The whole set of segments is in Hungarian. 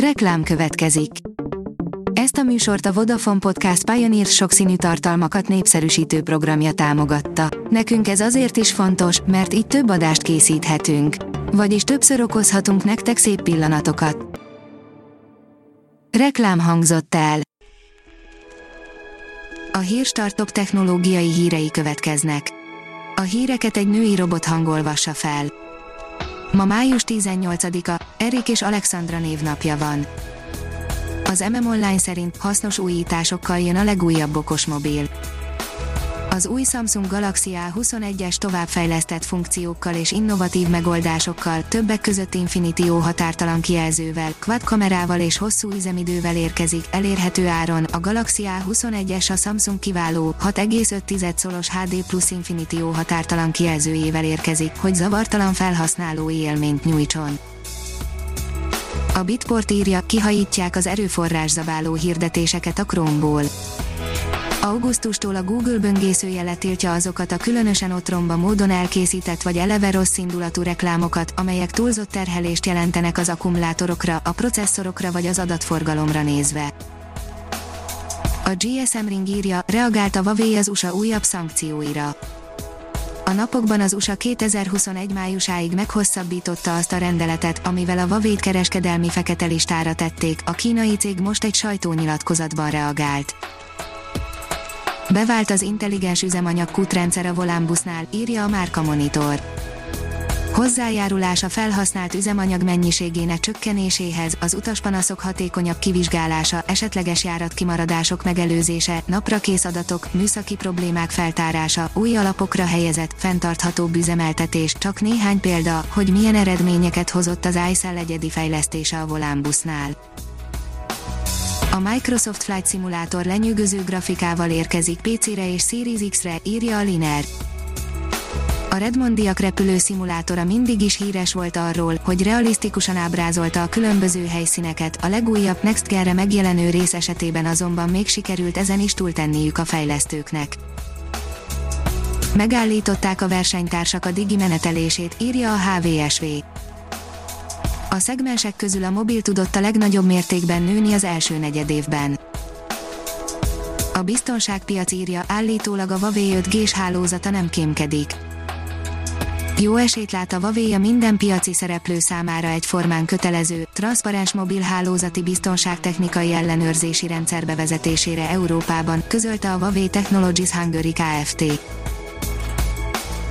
Reklám következik. Ezt a műsort a Vodafone Podcast Pioneer sokszínű tartalmakat népszerűsítő programja támogatta. Nekünk ez azért is fontos, mert így több adást készíthetünk. Vagyis többször okozhatunk nektek szép pillanatokat. Reklám hangzott el. A Hírstartop technológiai hírei következnek. A híreket egy női robot hangolvassa fel. Ma május 18-a, Erik és Alexandra névnapja van. Az MM Online szerint hasznos újításokkal jön a legújabb okosmobil. Az új Samsung Galaxy A21-es továbbfejlesztett funkciókkal és innovatív megoldásokkal, többek között Infinity-O határtalan kijelzővel, quad kamerával és hosszú üzemidővel érkezik, elérhető áron. A Galaxy A21-es a Samsung kiváló 6,5 szolos HD Plus Infinity-O határtalan kijelzőjével érkezik, hogy zavartalan felhasználói élményt nyújtson. A Bitport írja, kihajítják az erőforrás zabáló hirdetéseket a Chrome-ból Augusztustól a Google böngészője letiltja azokat a különösen otromba módon elkészített vagy eleve rossz indulatú reklámokat, amelyek túlzott terhelést jelentenek az akkumulátorokra, a processzorokra vagy az adatforgalomra nézve. A GSM Ring írja, reagált a Huawei az USA újabb szankcióira. A napokban az USA 2021 májusáig meghosszabbította azt a rendeletet, amivel a Huawei kereskedelmi fekete listára tették, a kínai cég most egy sajtónyilatkozatban reagált. Bevált az intelligens üzemanyag kútrendszer a Volánbusznál, írja a Márka Monitor. Hozzájárulás a felhasznált üzemanyag mennyiségének csökkenéséhez, az utaspanaszok hatékonyabb kivizsgálása, esetleges járatkimaradások megelőzése, naprakész adatok, műszaki problémák feltárása, új alapokra helyezett, fenntartható üzemeltetés, csak néhány példa, hogy milyen eredményeket hozott az iCell egyedi fejlesztése a Volánbusznál. A Microsoft Flight Simulator lenyűgöző grafikával érkezik PC-re és Series X-re, írja a Liner. A Redmondiak repülő szimulátora mindig is híres volt arról, hogy realisztikusan ábrázolta a különböző helyszíneket, a legújabb Next Gen-re megjelenő rész esetében azonban még sikerült ezen is túltenniük a fejlesztőknek. Megállították a versenytársak a digi menetelését, írja a HVSV. A szegmensek közül a mobil tudott a legnagyobb mértékben nőni az első negyedévben. A biztonságpiac írja, állítólag a Huawei 5G-s hálózata nem kémkedik. Jó esélyt lát a Huawei a minden piaci szereplő számára egyformán kötelező, transzparens mobil hálózati biztonságtechnikai ellenőrzési rendszer bevezetésére Európában, közölte a Huawei Technologies Hungary Kft.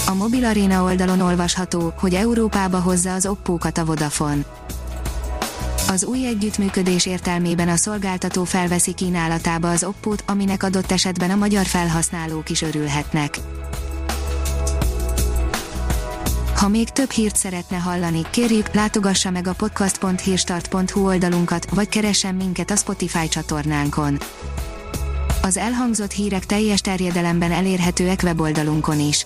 A Mobil Arena oldalon olvasható, hogy Európába hozza az Oppo-kat a Vodafone. Az új együttműködés értelmében a szolgáltató felveszi kínálatába az Oppo-t, aminek adott esetben a magyar felhasználók is örülhetnek. Ha még több hírt szeretne hallani, kérjük, látogassa meg a podcast.hírstart.hu oldalunkat, vagy keressen minket a Spotify csatornánkon. Az elhangzott hírek teljes terjedelemben elérhetőek weboldalunkon is.